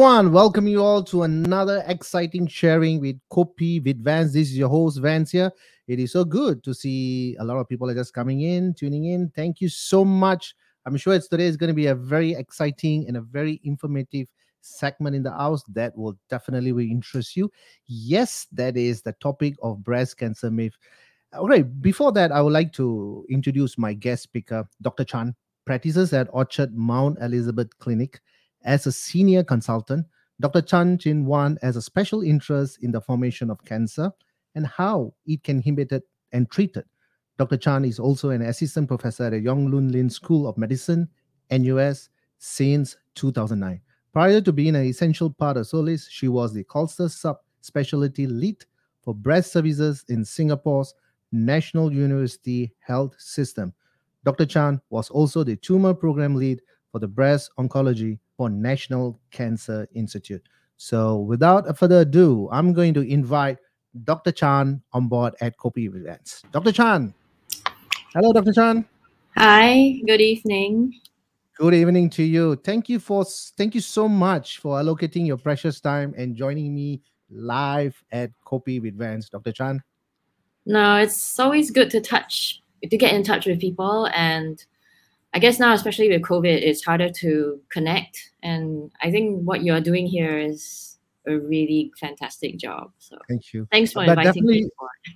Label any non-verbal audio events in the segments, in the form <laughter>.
Everyone. Welcome you all to another exciting sharing with Coffee with Vance. This is your host, Vance here. It is so good to see a lot of people are just coming in, tuning in. Thank you so much. I'm sure it's today is going to be a very exciting and a very informative segment in the house that will definitely will interest you. Yes, that is the topic of breast cancer myth. All right, before that, I would like to introduce my guest speaker, Dr. Chan, practices at Orchard Mount Elizabeth Clinic as a senior consultant, Dr. Chan Ching Wan has a special interest in the formation of cancer and how it can be and treated. Dr. Chan is also an assistant professor at the Yong Loo Lin School of Medicine, NUS, since 2009. Prior to being an essential part of Solis, she was the cluster subspecialty lead for breast services in Singapore's National University Health System. Dr. Chan was also the tumor program lead for the breast oncology for National Cancer Institute. So, without further ado, I'm going to invite Dr. Chan on board at Copy Events. Dr. Chan. Hello, Dr. Chan. Hi, good evening. Good evening to you. Thank you for thank you so much for allocating your precious time and joining me live at Coffee with Vance, Dr. Chan. No, it's always good to touch to get in touch with people and I guess now, especially with COVID, it's harder to connect. And I think what you're doing here is a really fantastic job. So thank you. Thanks for but inviting definitely, me.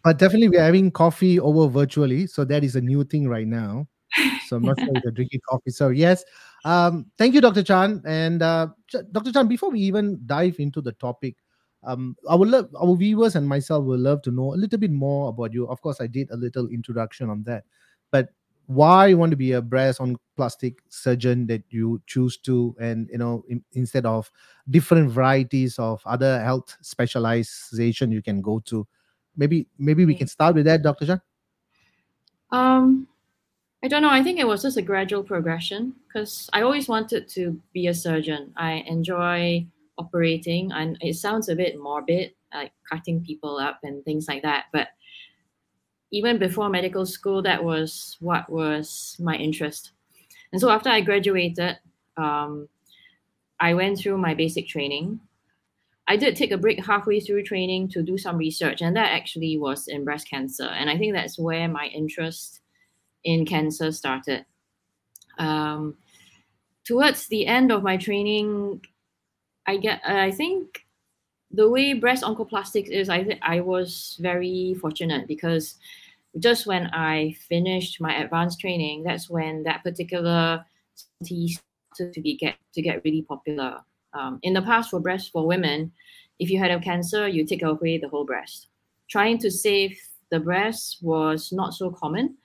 But definitely, we're having coffee over virtually, so that is a new thing right now. <laughs> So I'm not sure you're drinking coffee. So yes, um, thank you, Dr. Chan. And uh, Dr. Chan, before we even dive into the topic, um, I would love our viewers and myself will love to know a little bit more about you. Of course, I did a little introduction on that, why you want to be a breast on plastic surgeon that you choose to and you know in, instead of different varieties of other health specialization you can go to? Maybe maybe we can start with that dr Chan. um i don't know. I think it was just a gradual progression because i always wanted to be a surgeon. I enjoy operating and it sounds a bit morbid like cutting people up and things like that but even before medical school, that was what was my interest. And so after I graduated, um, I went through my basic training. I did take a break halfway through training to do some research, and that actually was in breast cancer. And I think that's where my interest in cancer started. Um, towards the end of my training, I get I think the way breast oncoplastics is, I th- I was very fortunate because just when I finished my advanced training, that's when that particular tea started to be get to get really popular. Um, in the past, for breast for women, if you had a cancer, you take away the whole breast. Trying to save the breast was not so common,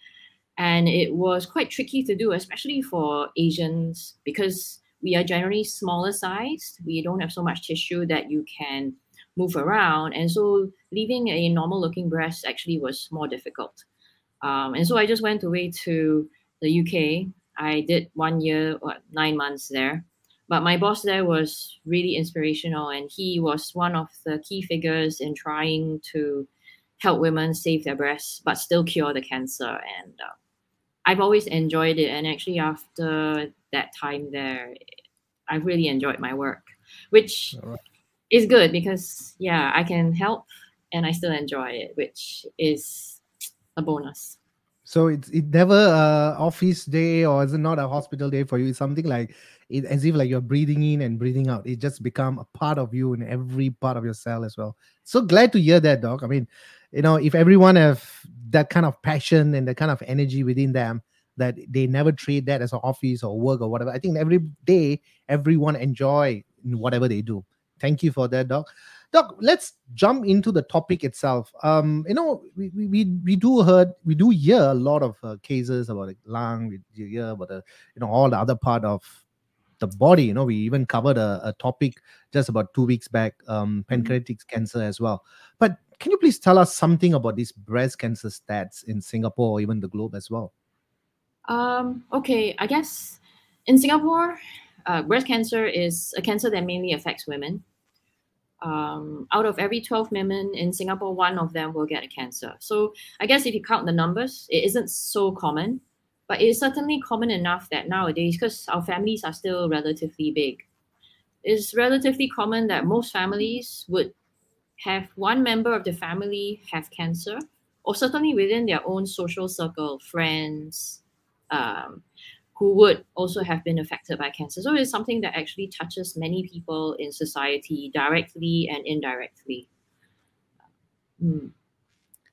and it was quite tricky to do, especially for Asians because we are generally smaller sized. We don't have so much tissue that you can move around. And so leaving a normal looking breast actually was more difficult. Um, and so I just went away to the UK. I did one year, what, nine months there. But my boss there was really inspirational, and he was one of the key figures in trying to help women save their breasts but still cure the cancer. And uh, I've always enjoyed it. And actually, after that time there, I've really enjoyed my work, which is good because yeah, I can help and I still enjoy it, which is a bonus. So it's it never a office day or is it not a hospital day for you? It's something like it, as if like you're breathing in and breathing out. It just become a part of you in every part of your cell as well. So glad to hear that, doc. I mean, you know, if everyone have that kind of passion and that kind of energy within them, that they never treat that as an office or work or whatever. I think every day everyone enjoy whatever they do. Thank you for that, Doc. Doc, let's jump into the topic itself. Um, you know, we, we, we do heard we do hear a lot of uh, cases about the lung. We hear about the you know all the other part of the body. You know, we even covered a, a topic just about two weeks back, um, mm-hmm. pancreatic cancer as well. But can you please tell us something about these breast cancer stats in Singapore or even the globe as well? Um, okay, I guess in Singapore, uh, breast cancer is a cancer that mainly affects women. Um, out of every 12 women in Singapore, one of them will get a cancer. So I guess if you count the numbers, it isn't so common, but it is certainly common enough that nowadays, because our families are still relatively big, it's relatively common that most families would have one member of the family have cancer, or certainly within their own social circle, friends, um, who would also have been affected by cancer. So it's something that actually touches many people in society directly and indirectly. Mm.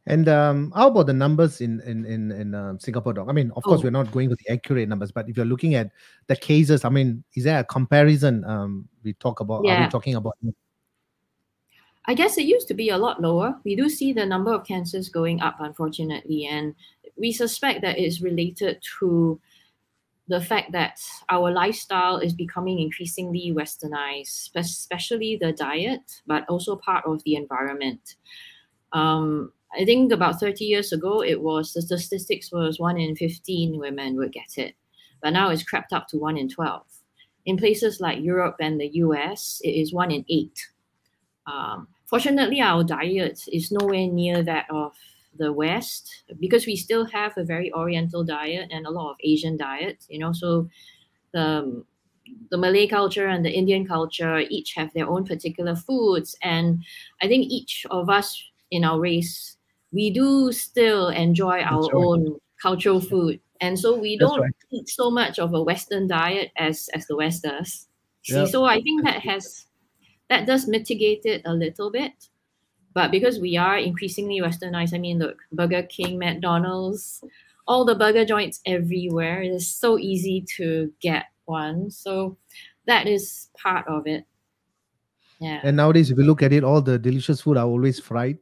And um, how about the numbers in in in, in uh, Singapore, doc? I mean, of course, oh. we're not going with the accurate numbers, but if you're looking at the cases, I mean, is there a comparison? Um, we talk about. Yeah. Are we talking about? I guess it used to be a lot lower. We do see the number of cancers going up, unfortunately, and we suspect that it's related to the fact that our lifestyle is becoming increasingly westernized, especially the diet, but also part of the environment. Um, I think about 30 years ago, it was the statistics was one in 15 women would get it, but now it's crept up to one in 12. In places like Europe and the US, it is one in eight. Um, fortunately, our diet is nowhere near that of the West because we still have a very Oriental diet and a lot of Asian diet, you know, so the the Malay culture and the Indian culture each have their own particular foods. And I think each of us in our race we do still enjoy our right. own cultural food. And so we don't right. eat so much of a Western diet as as the West does. Yep. So I think that has that does mitigate it a little bit. But because we are increasingly westernized, I mean look, Burger King, McDonald's, all the burger joints everywhere. It is so easy to get one. So that is part of it. Yeah. And nowadays, if you look at it, all the delicious food are always fried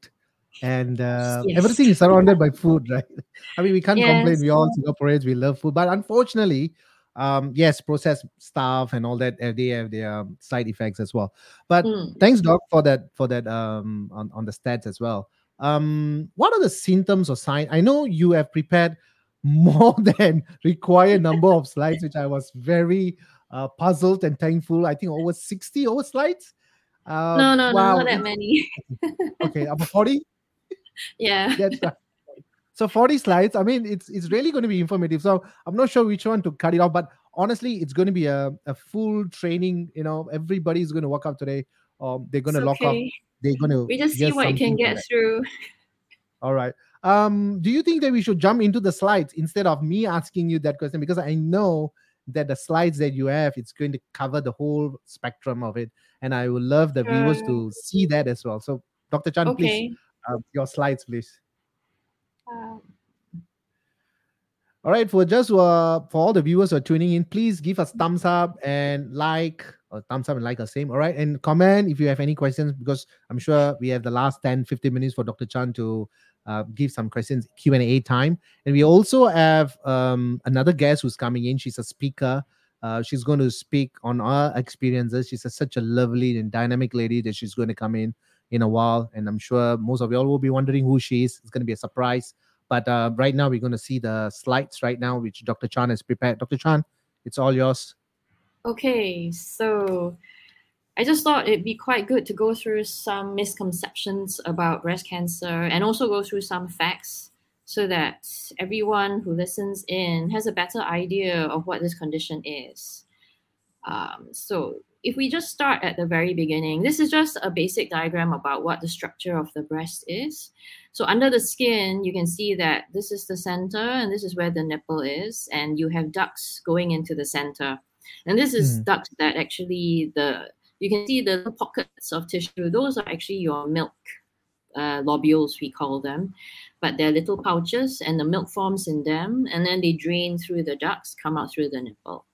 and uh, yes. everything is surrounded by food, right? <laughs> I mean, we can't yes. complain. We all Singaporeans, we love food, but unfortunately, um, yes, processed stuff and all that, uh, they have their side effects as well. But mm. thanks, Doc, for that for that um, on on the stats as well. Um, what are the symptoms or signs? I know you have prepared <laughs> more than required number of slides, which I was very uh, puzzled and thankful. I think over sixty over slides. Uh, no, no, wow. no, not that many. okay, about forty <laughs> yeah. That's right. So 40 slides, I mean, it's it's really going to be informative. So I'm not sure which one to cut it off, but honestly, it's going to be a, a full training. You know, everybody's going to walk out today. Um, they're going to lock okay. up. They're going to. We just see what you can get through. All right. Um, do you think that we should jump into the slides instead of me asking you that question? Because I know that the slides that you have, it's going to cover the whole spectrum of it, and I would love the viewers to see that as well. So, Dr. Chan, okay. please uh, your slides, please. All right, for just uh, for all the viewers who are tuning in, please give us thumbs up and like or thumbs up and like the same. All right, and comment if you have any questions because I'm sure we have the last 10, 15 minutes for Dr. Chan to uh, give some questions Q and A time. And we also have um, another guest who's coming in. She's a speaker. Uh, she's going to speak on our experiences. She's a, such a lovely and dynamic lady that she's going to come in in a while. And I'm sure most of y'all will be wondering who she is. It's going to be a surprise. But uh, right now, we're going to see the slides right now, which Dr. Chan has prepared. Dr. Chan, it's all yours. Okay, so I just thought it'd be quite good to go through some misconceptions about breast cancer and also go through some facts so that everyone who listens in has a better idea of what this condition is. Um, so, if we just start at the very beginning, this is just a basic diagram about what the structure of the breast is. So under the skin, you can see that this is the center and this is where the nipple is, and you have ducts going into the center. And this is mm. ducts that actually the you can see the pockets of tissue. Those are actually your milk uh, lobules, we call them, but they're little pouches, and the milk forms in them, and then they drain through the ducts, come out through the nipple.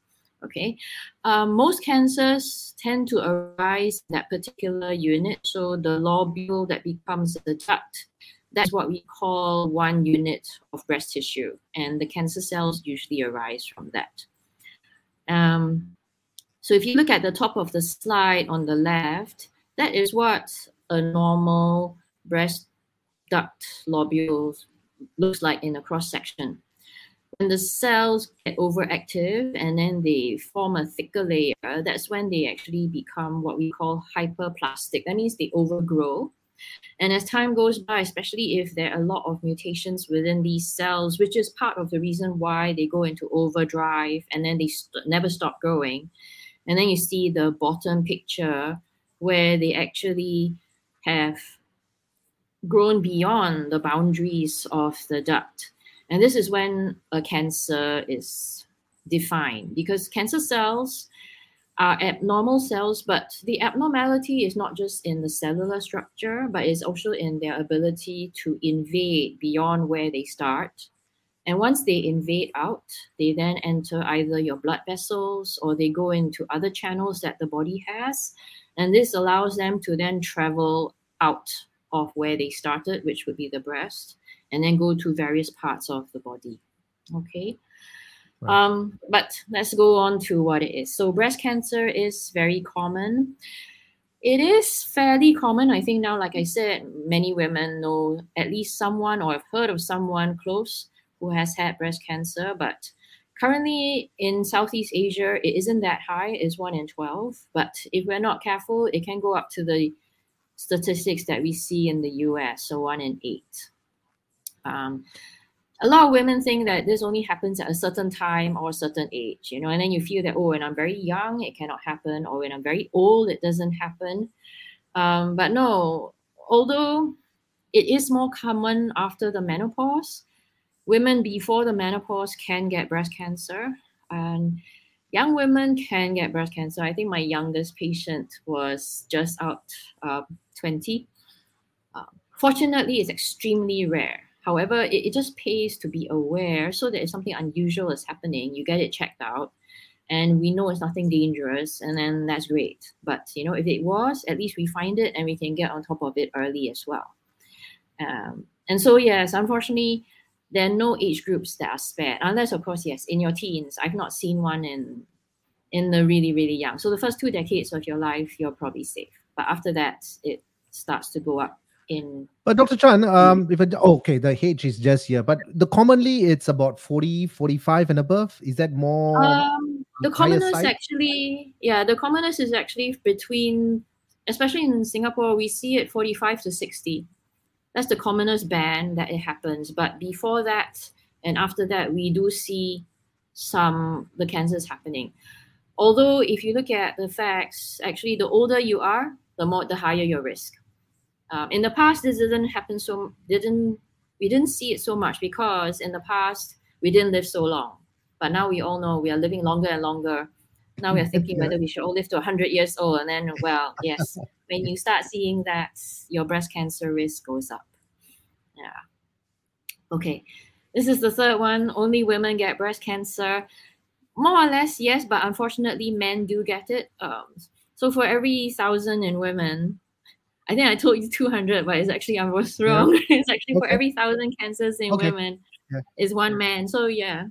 Okay, um, most cancers tend to arise in that particular unit. So the lobule that becomes the duct, that's what we call one unit of breast tissue, and the cancer cells usually arise from that. Um, so if you look at the top of the slide on the left, that is what a normal breast duct lobule looks like in a cross section when the cells get overactive and then they form a thicker layer, that's when they actually become what we call hyperplastic. That means they overgrow. And as time goes by, especially if there are a lot of mutations within these cells, which is part of the reason why they go into overdrive and then they st- never stop growing, And then you see the bottom picture where they actually have grown beyond the boundaries of the duct. And this is when a cancer is defined because cancer cells are abnormal cells, but the abnormality is not just in the cellular structure, but it's also in their ability to invade beyond where they start. And once they invade out, they then enter either your blood vessels or they go into other channels that the body has. And this allows them to then travel out of where they started, which would be the breast, and then go to various parts of the body. Okay. Right. Um, but let's go on to what it is. So, breast cancer is very common. It is fairly common. I think now, like I said, many women know at least someone or have heard of someone close who has had breast cancer. But currently in Southeast Asia, it isn't that high. It's one in 12. But if we're not careful, it can go up to the statistics that we see in the US, so one in eight. Um, a lot of women think that this only happens at a certain time or a certain age, you know, and then you feel that, oh, when I'm very young, it cannot happen, or when I'm very old, it doesn't happen. Um, but no, although it is more common after the menopause, women before the menopause can get breast cancer. And young women can get breast cancer. I think my youngest patient was just out uh, 20. Uh, fortunately, it's extremely rare. However, it, it just pays to be aware so that if something unusual is happening, you get it checked out. And we know it's nothing dangerous and then that's great. But you know if it was at least we find it and we can get on top of it early as well. Um, and so yes unfortunately there are no age groups that are spared unless of course yes in your teens. I've not seen one in in the really really young. So the first two decades of your life you're probably safe. But after that it starts to go up in but dr chan um if it, okay the age is just here but the commonly it's about 40 45 and above. Is that more um the commonest actually yeah the commonest is actually between especially in singapore we see it 45 to 60 that's the commonest band that it happens but before that and after that we do see some the cancers happening. Although if you look at the facts actually the older you are the more the higher your risk um, in the past, this didn't happen so didn't we didn't see it so much because in the past we didn't live so long. But now we all know we are living longer and longer. Now we are thinking whether we should all live to 100 years old. And then, well, <laughs> yes, when you start seeing that, your breast cancer risk goes up. Yeah. Okay. This is the third one. Only women get breast cancer. More or less, yes, but unfortunately, men do get it. Um, so for every thousand in women, I think I told you 200, but it's actually I was wrong. Yeah. <laughs> it's actually okay. for every thousand cancers in okay. women yeah. is one man. So yeah,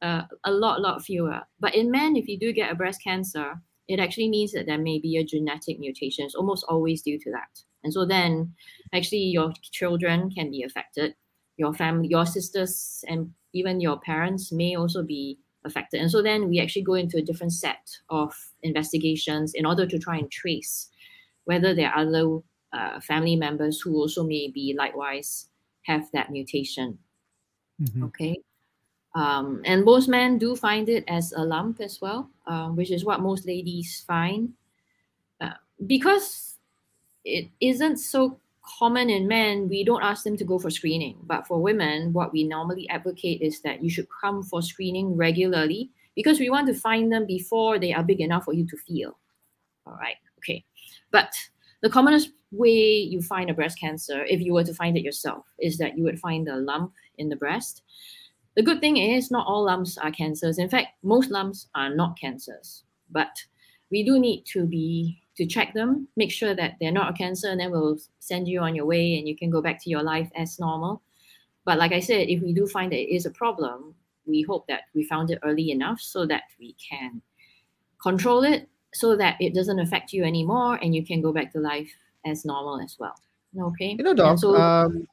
uh, a lot, lot fewer. But in men, if you do get a breast cancer, it actually means that there may be a genetic mutation. It's almost always due to that. And so then, actually, your children can be affected. Your family, your sisters, and even your parents may also be affected. And so then we actually go into a different set of investigations in order to try and trace whether there are other uh, family members who also may be likewise have that mutation. Mm-hmm. Okay. Um, and most men do find it as a lump as well, uh, which is what most ladies find. Uh, because it isn't so common in men, we don't ask them to go for screening. But for women, what we normally advocate is that you should come for screening regularly because we want to find them before they are big enough for you to feel. All right. Okay. But the commonest way you find a breast cancer, if you were to find it yourself, is that you would find a lump in the breast. The good thing is, not all lumps are cancers. In fact, most lumps are not cancers. But we do need to be to check them, make sure that they're not a cancer, and then we'll send you on your way and you can go back to your life as normal. But like I said, if we do find that it is a problem, we hope that we found it early enough so that we can control it so that it doesn't affect you anymore and you can go back to life as normal as well. Okay. You know, Doc, so, um,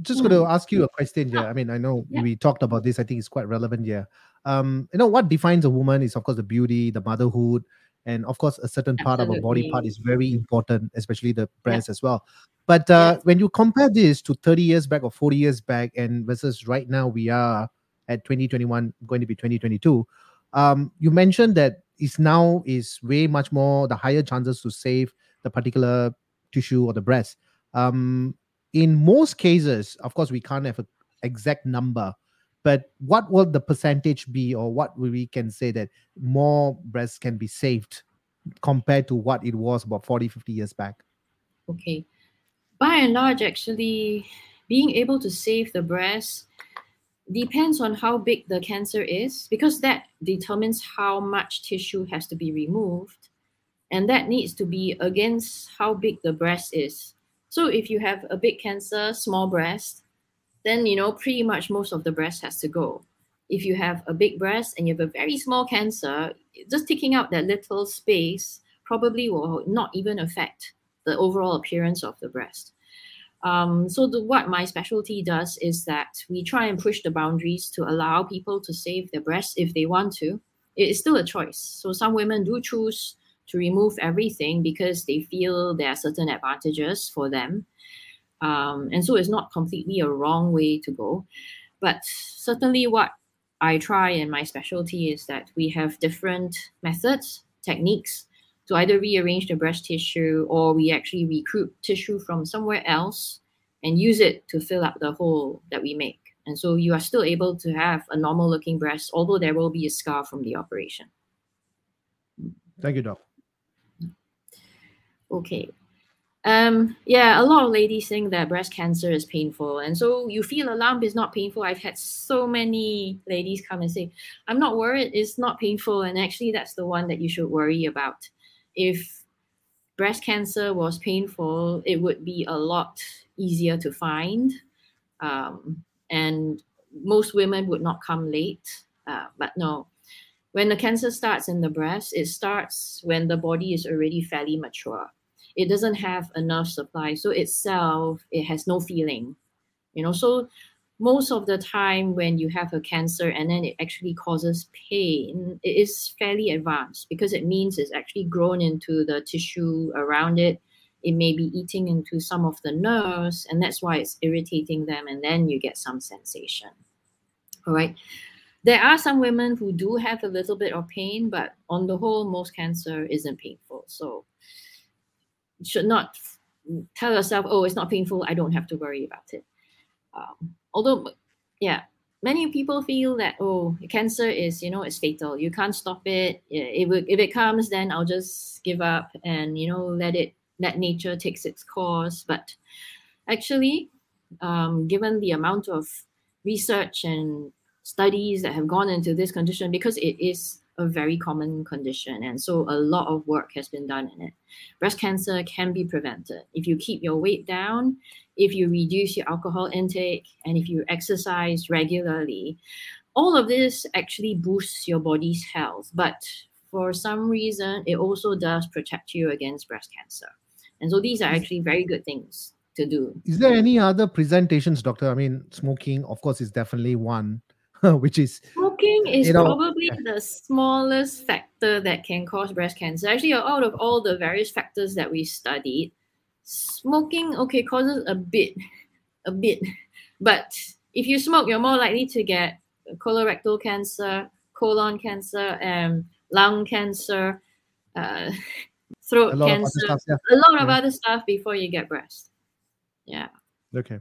just going to mm. ask you a question here. I mean, I know yeah. we talked about this. I think it's quite relevant here. Um, you know, what defines a woman is, of course, the beauty, the motherhood, and of course, a certain part Absolutely. of a body part is very important, especially the breast yeah. as well. But uh, yeah. when you compare this to 30 years back or 40 years back, and versus right now, we are at 2021, going to be 2022. Um, you mentioned that is now is way much more the higher chances to save the particular tissue or the breast. Um, in most cases, of course, we can't have an exact number, but what will the percentage be, or what we can say that more breasts can be saved compared to what it was about 40, 50 years back? Okay. By and large, actually, being able to save the breast depends on how big the cancer is because that determines how much tissue has to be removed and that needs to be against how big the breast is so if you have a big cancer small breast then you know pretty much most of the breast has to go if you have a big breast and you have a very small cancer just taking out that little space probably will not even affect the overall appearance of the breast um, so the, what my specialty does is that we try and push the boundaries to allow people to save their breasts if they want to. It is still a choice. So some women do choose to remove everything because they feel there are certain advantages for them. Um, and so it's not completely a wrong way to go. But certainly what I try and my specialty is that we have different methods, techniques to either rearrange the breast tissue or we actually recruit tissue from somewhere else and use it to fill up the hole that we make. And so you are still able to have a normal looking breast, although there will be a scar from the operation. Thank you, Doc. Okay. Um, yeah, a lot of ladies think that breast cancer is painful. And so you feel a lump is not painful. I've had so many ladies come and say, I'm not worried, it's not painful. And actually, that's the one that you should worry about if breast cancer was painful, it would be a lot easier to find. Um, and most women would not come late. Uh, but no, when the cancer starts in the breast, it starts when the body is already fairly mature. It doesn't have enough supply. So itself, it has no feeling. You know, so most of the time when you have a cancer and then it actually causes pain, it is fairly advanced because it means it's actually grown into the tissue around it. It may be eating into some of the nerves, and that's why it's irritating them, and then you get some sensation. All right. There are some women who do have a little bit of pain, but on the whole, most cancer isn't painful. So should not tell yourself, oh, it's not painful. I don't have to worry about it. Um, although yeah many people feel that oh cancer is you know it's fatal you can't stop it if it, if it comes then i'll just give up and you know let it let nature takes its course but actually um, given the amount of research and studies that have gone into this condition because it is a very common condition and so a lot of work has been done in it breast cancer can be prevented if you keep your weight down if you reduce your alcohol intake, and if you exercise regularly, all of this actually boosts your body's health. But for some reason, it also does protect you against breast cancer. And so these are actually very good things to do. Is there any other presentations, doctor? I mean, smoking, of course, is definitely one, <laughs> which is smoking is you know, probably the smallest factor that can cause breast cancer. Actually, out of all the various factors that we studied, smoking okay causes a bit a bit but if you smoke you're more likely to get colorectal cancer colon cancer and lung cancer uh, <laughs> throat cancer stuff, yeah. a lot of yeah. other stuff before you get breast yeah okay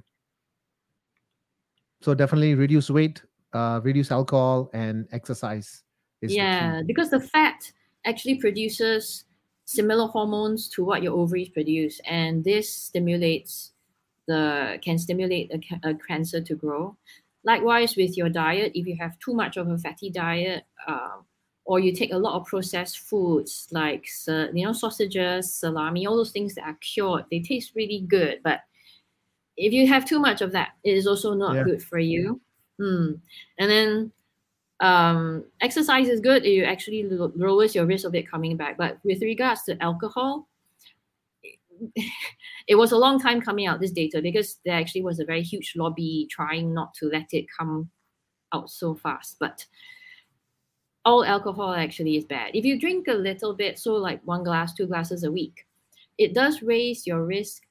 so definitely reduce weight uh, reduce alcohol and exercise yeah because the fat actually produces similar hormones to what your ovaries produce, and this stimulates the can stimulate a, a cancer to grow. Likewise, with your diet, if you have too much of a fatty diet, uh, or you take a lot of processed foods like you know sausages, salami, all those things that are cured, they taste really good, but if you have too much of that, it is also not yeah. good for you. Mm. And then um, exercise is good. It actually lowers your risk of it coming back. But with regards to alcohol, <laughs> it was a long time coming out this data because there actually was a very huge lobby trying not to let it come out so fast. But all alcohol actually is bad. If you drink a little bit, so like one glass, two glasses a week, it does raise your risk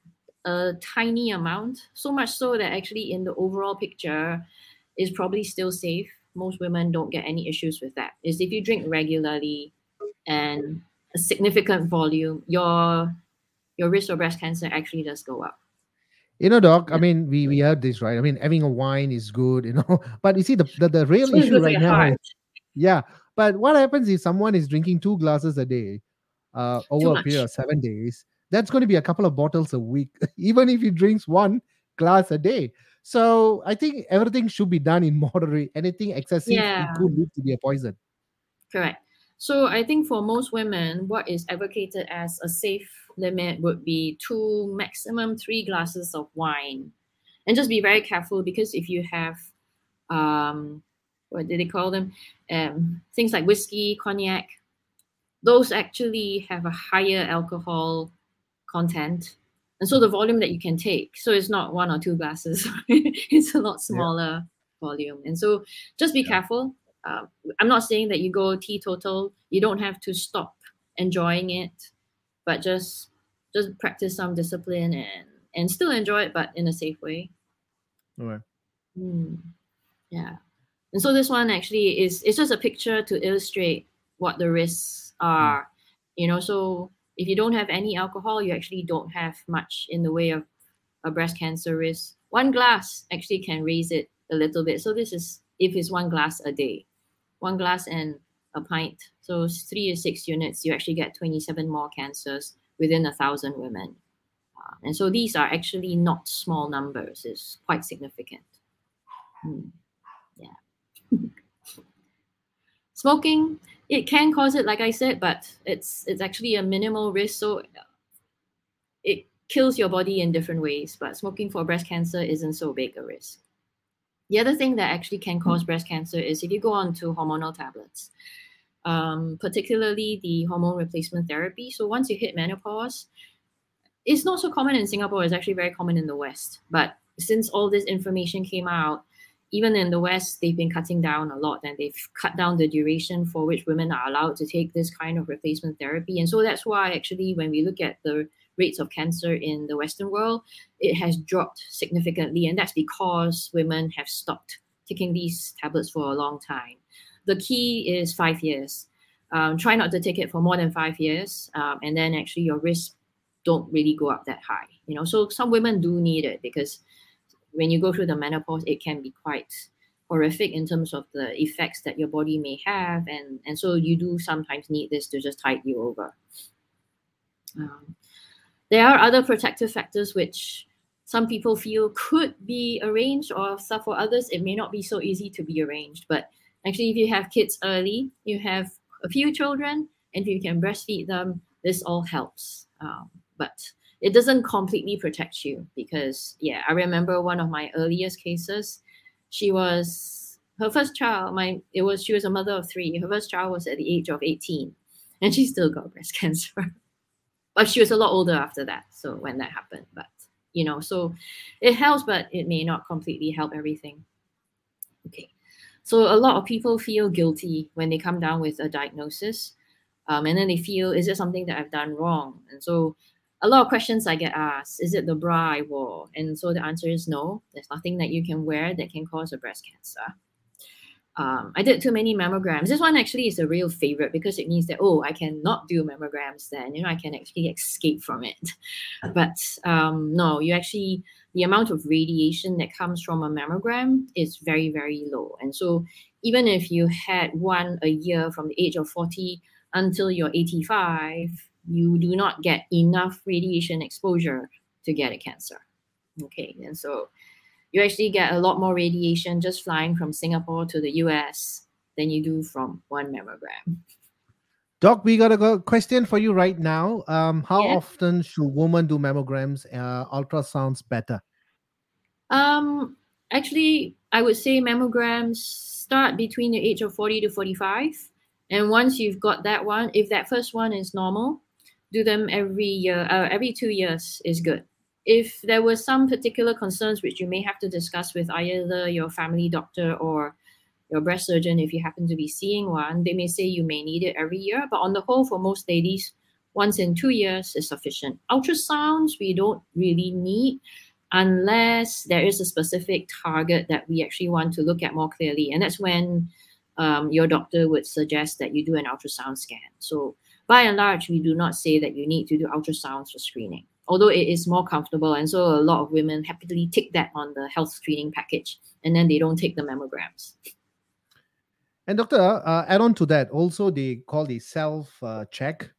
a tiny amount, so much so that actually in the overall picture is probably still safe most women don't get any issues with that is if you drink regularly and a significant volume, your your risk of breast cancer actually does go up. You know, doc. I mean, we we heard this right. I mean, having a wine is good, you know. <laughs> But you see, the the, the real issue right now, heart. yeah. But what happens if someone is drinking two glasses a day, uh, over a period of seven days? That's going to be a couple of bottles a week, <laughs> even if he drinks one glass a day. So I think everything should be done in <laughs> moderate. Anything excessive, Yeah. it could lead to be a poison. Correct. So I think for most women, what is advocated as a safe limit would be two, maximum three glasses of wine. And just be very careful because if you have, um, what did they call them? Um, things like whiskey, cognac, those actually have a higher alcohol content. And so the volume that you can take, so it's not one or two glasses, <laughs> it's a lot smaller volume. And so just be Yeah. careful. Uh, I'm not saying that you go teetotal. You don't have to stop enjoying it, but just just practice some discipline and and still enjoy it, but in a safe way. Right. Mm, yeah. And so this one actually is it's just a picture to illustrate what the risks are. You know, so if you don't have any alcohol, you actually don't have much in the way of a breast cancer risk. One glass actually can raise it a little bit. So this is if it's one glass a day. One glass and a pint. So three to six units, you actually get 27 more cancers within a thousand women. Uh, and so these are actually not small numbers. It's quite significant. Mm, Yeah. <laughs> Smoking, it can cause it, like I said, but it's it's actually a minimal risk. So it kills your body in different ways. But smoking for breast cancer isn't so big a risk. The other thing that actually can cause breast cancer is if you go on to hormonal tablets, um, particularly the hormone replacement therapy. So once you hit menopause, it's not so common in Singapore. It's actually very common in the West. But since all this information came out, even in the West, they've been cutting down a lot and they've cut down the duration for which women are allowed to take this kind of replacement therapy. And so that's why, actually, when we look at the rates of cancer in the Western world, it has dropped significantly. And that's because women have stopped taking these tablets for a long time. The key is five years. Um, try not to take it for more than five years, um, and then actually your risks don't really go up that high. You know, so some women do need it because when you go through the menopause, it can be quite horrific in terms of the effects that your body may have, and and so you do sometimes need this to just tide you over. Um, there are other protective factors which some people feel could be arranged, or for others it may not be so easy to be arranged. But actually, if you have kids early, you have a few children, and if you can breastfeed them, this all helps. Um, but it doesn't completely protect you because yeah i remember one of my earliest cases she was her first child my it was she was a mother of three her first child was at the age of 18 and she still got <laughs> breast cancer. But she was a lot older after that so when that happened but you know so it helps but it may not completely help everything. Okay so a lot of people feel guilty when they come down with a diagnosis um, and then they feel is it something that i've done wrong? And so a lot of questions I get asked is it the bra I wore? And so the answer is no. There's nothing that you can wear that can cause a breast cancer. Um, I did too many mammograms. This one actually is a real favorite because it means that oh, I cannot do mammograms. Then you know I can actually escape from it. <laughs> But um, no, you actually the amount of radiation that comes from a mammogram is very very low. And so even if you had one a year from the age of 40 until you're 85 you do not get enough radiation exposure to get a cancer. Okay, and so you actually get a lot more radiation just flying from Singapore to the US than you do from one mammogram. Doc, we got a question for you right now. Um, how Yeah. often should women do mammograms? Uh, ultrasounds better. Um, actually, I would say mammograms start between the age of 40 to 45. And once you've got that one, if that first one is normal, do them every year, uh, every two years is good. If there were some particular concerns which you may have to discuss with either your family doctor or your breast surgeon, if you happen to be seeing one, they may say you may need it every year. But on the whole, for most ladies, once in two years is sufficient. Ultrasounds, we don't really need unless there is a specific target that we actually want to look at more clearly. And that's when um, your doctor would suggest that you do an ultrasound scan. So by and large, we do not say that you need to do ultrasounds for screening, although it is more comfortable. And so a lot of women happily tick that on the health screening package, and then they don't take the mammograms. And doctor, uh, add on to that, also they call the self uh, check.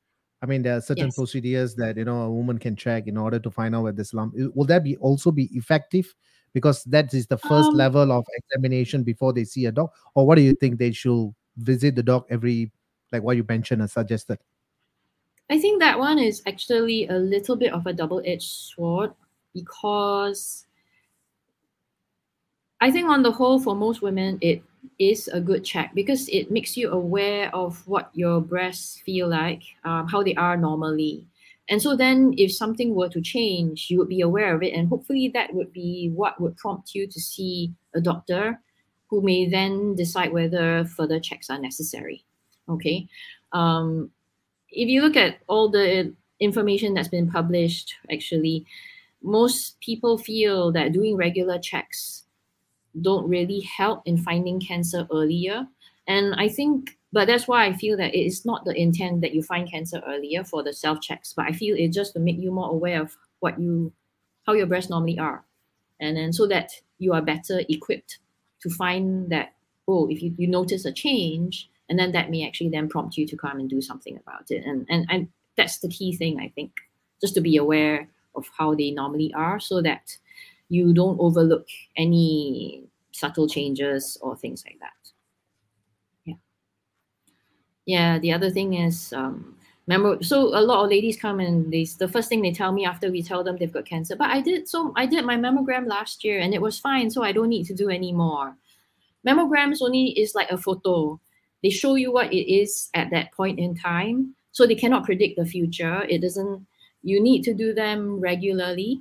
I mean, there are certain Yes. procedures that you know a woman can check in order to find out whether this lump will that be also be effective because that is the first Um, level of examination before they see a doc. Or what do you think they should visit the doc every like what you mentioned or suggested? I think that one is actually a little bit of a double edged sword because I think, on the whole, for most women, it is a good check because it makes you aware of what your breasts feel like, um, how they are normally. And so then, if something were to change, you would be aware of it. And hopefully, that would be what would prompt you to see a doctor who may then decide whether further checks are necessary. Okay. Um, if you look at all the information that's been published, actually, most people feel that doing regular checks don't really help in finding cancer earlier. And I think, but that's why I feel that it is not the intent that you find cancer earlier for the self checks, but I feel it's just to make you more aware of what you, how your breasts normally are. And then so that you are better equipped to find that, oh, if you, you notice a change, and then that may actually then prompt you to come and do something about it. And, and, and that's the key thing, I think, just to be aware of how they normally are so that you don't overlook any subtle changes or things like that. Yeah. Yeah. The other thing is, um, so a lot of ladies come and they the first thing they tell me after we tell them they've got cancer, but I did so I did my mammogram last year and it was fine, so I don't need to do any more. Mammograms only is like a photo. They show you what it is at that point in time, so they cannot predict the future. It doesn't. You need to do them regularly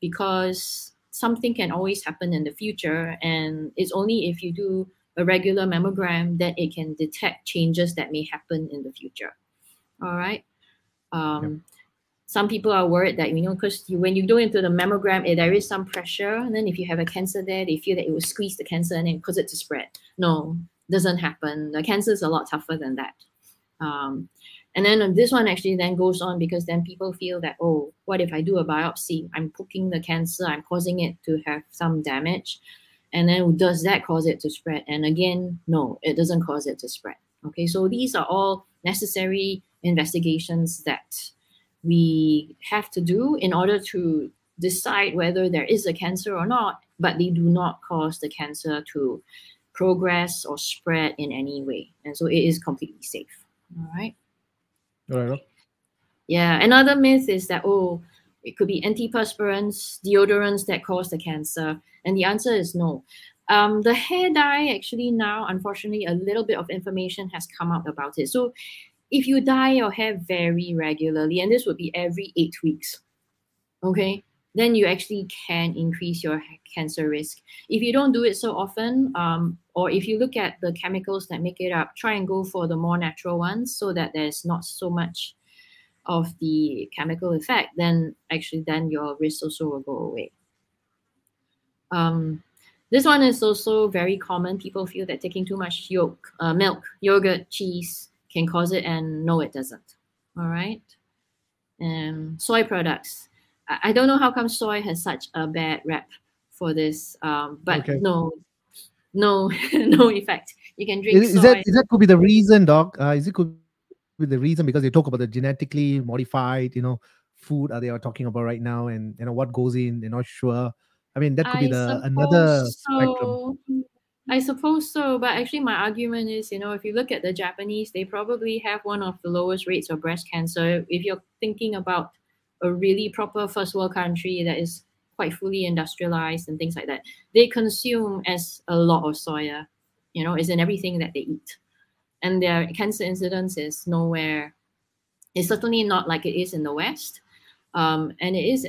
because something can always happen in the future. And it's only if you do a regular mammogram that it can detect changes that may happen in the future. All right? Um, some people are worried that you know because you, when you go into the mammogram eh, there is some pressure. And then if you have a cancer there they feel that it will squeeze the cancer and then cause it to spread. No doesn't happen the cancer is a lot tougher than that um, and then this one actually then goes on because then people feel that, oh, what if I do a biopsy? I'm poking the cancer, I'm causing it to have some damage. And then does that cause it to spread? And again, no, it doesn't cause it to spread. Okay, so these are all necessary investigations that we have to do in order to decide whether there is a cancer or not, but they do not cause the cancer to progress or spread in any way. And so it is completely safe. All right. All right. Yeah, another myth is that oh, it could be antiperspirants, deodorants that cause the cancer, and the answer is no. Um, the hair dye actually now, unfortunately, a little bit of information has come out about it. So, if you dye your hair very regularly, and this would be every eight weeks, okay, then you actually can increase your cancer risk. If you don't do it so often, um, or if you look at the chemicals that make it up, try and go for the more natural ones so that there's not so much of the chemical effect, then actually then your risk also will go away. Um, this one is also very common. People feel that taking too much yolk, uh, milk, yogurt, cheese can cause it, and no, it doesn't. All right. Um, soy products. I, I don't know how come soy has such a bad rep for this, um, but Okay. no, no, <laughs> no effect. You can drink Is, is that is that could be the reason, doc? Uh, is it could be the reason because they talk about the genetically modified, you know, food are they are talking about right now, and you know what goes in. They're not sure. I mean, that could be the another suppose spectrum. I suppose so, but actually, my argument is, you know, if you look at the Japanese, they probably have one of the lowest rates of breast cancer. If you're thinking about a really proper first world country that is quite fully industrialized and things like that, they consume as a lot of soya. You know, it's in everything that they eat, and their cancer incidence is nowhere. It's certainly not like it is in the West, um, and it is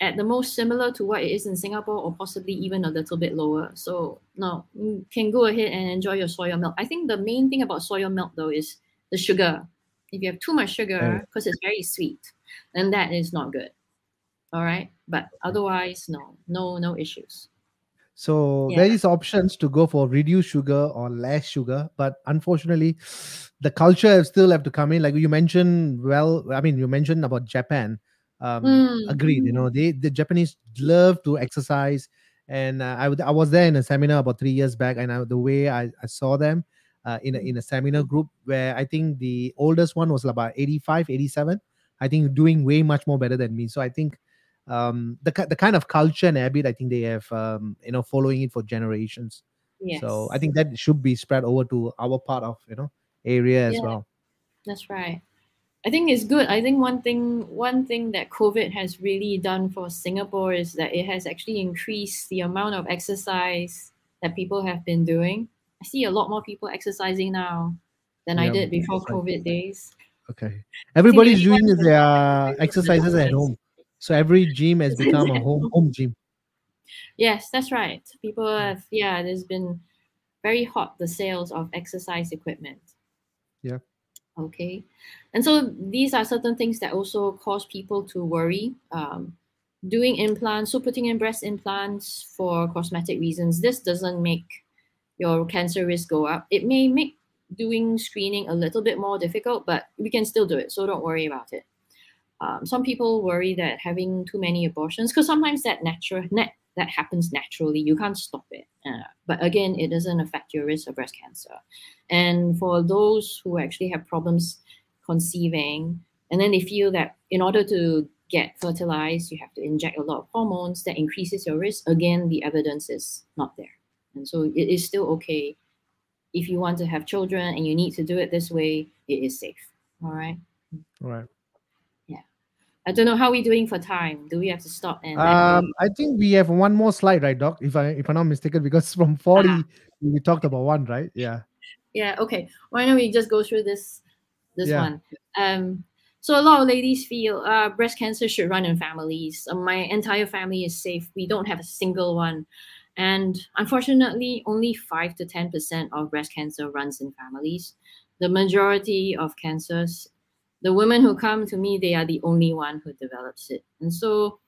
at the most similar to what it is in Singapore or possibly even a little bit lower. So no, you can go ahead and enjoy your soya milk. I think the main thing about soya milk though is the sugar. If you have too much sugar, because it's very sweet, then that is not good. All right. But otherwise, no, no, no issues. So Yeah. there is options to go for reduced sugar or less sugar, but unfortunately, the culture still have to come in. Like you mentioned, well, I mean, you mentioned about Japan. Um, Mm. Agreed. You know, they the Japanese love to exercise, and uh, I I was there in a seminar about three years back, and I, the way I, I saw them uh, in a, in a seminar group where I think the oldest one was about 85, 87. I think doing way much more better than me. So I think um, the the kind of culture and habit I think they have um, you know following it for generations. Yes. So I think that should be spread over to our part of you know area as Yeah. well. That's right. I think it's good. I think one thing one thing that COVID has really done for Singapore is that it has actually increased the amount of exercise that people have been doing. I see a lot more people exercising now than I did before. COVID days. Okay, everybody's doing their exercises at home. So every <laughs> gym has become a home home gym. Yes, that's right. People have yeah, there's been very hot the sales of exercise equipment. Yeah. Okay. And so these are certain things that also cause people to worry. Um, doing implants, so putting in breast implants for cosmetic reasons, this doesn't make your cancer risk go up. It may make doing screening a little bit more difficult, but we can still do it. So don't worry about it. Um, some people worry that having too many abortions, because sometimes that natural net that happens naturally, you can't stop it. Uh, but again, it doesn't affect your risk of breast cancer. And for those who actually have problems conceiving, and then they feel that in order to get fertilized, you have to inject a lot of hormones that increases your risk. Again, the evidence is not there. And so it is still okay. If you want to have children and you need to do it this way, it is safe. All right. All right. I don't know how we're doing for time. Do we have to stop and Um. I think we have one more slide, right, Doc? If I if I'm not mistaken, because <laughs> from 40 Ah. we talked about one, right? Yeah. Yeah, okay. Why don't we just go through this this Yeah. one? Um so a lot of ladies feel uh, breast cancer should run in families. Uh, my entire family is safe. We don't have a single one. And unfortunately, only 5 to 10% of breast cancer runs in families. The majority of cancers, the women who come to me, they are the only one who develops it. And so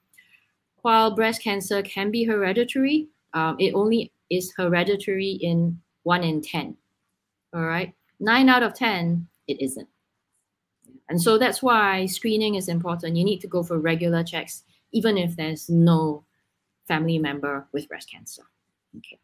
while breast cancer can be hereditary, um, it only is hereditary in 1 in 10. All right. Nine out of 10, it isn't. And so that's why screening is important. You need to go for regular checks, even if there's no family member with breast cancer. Okay.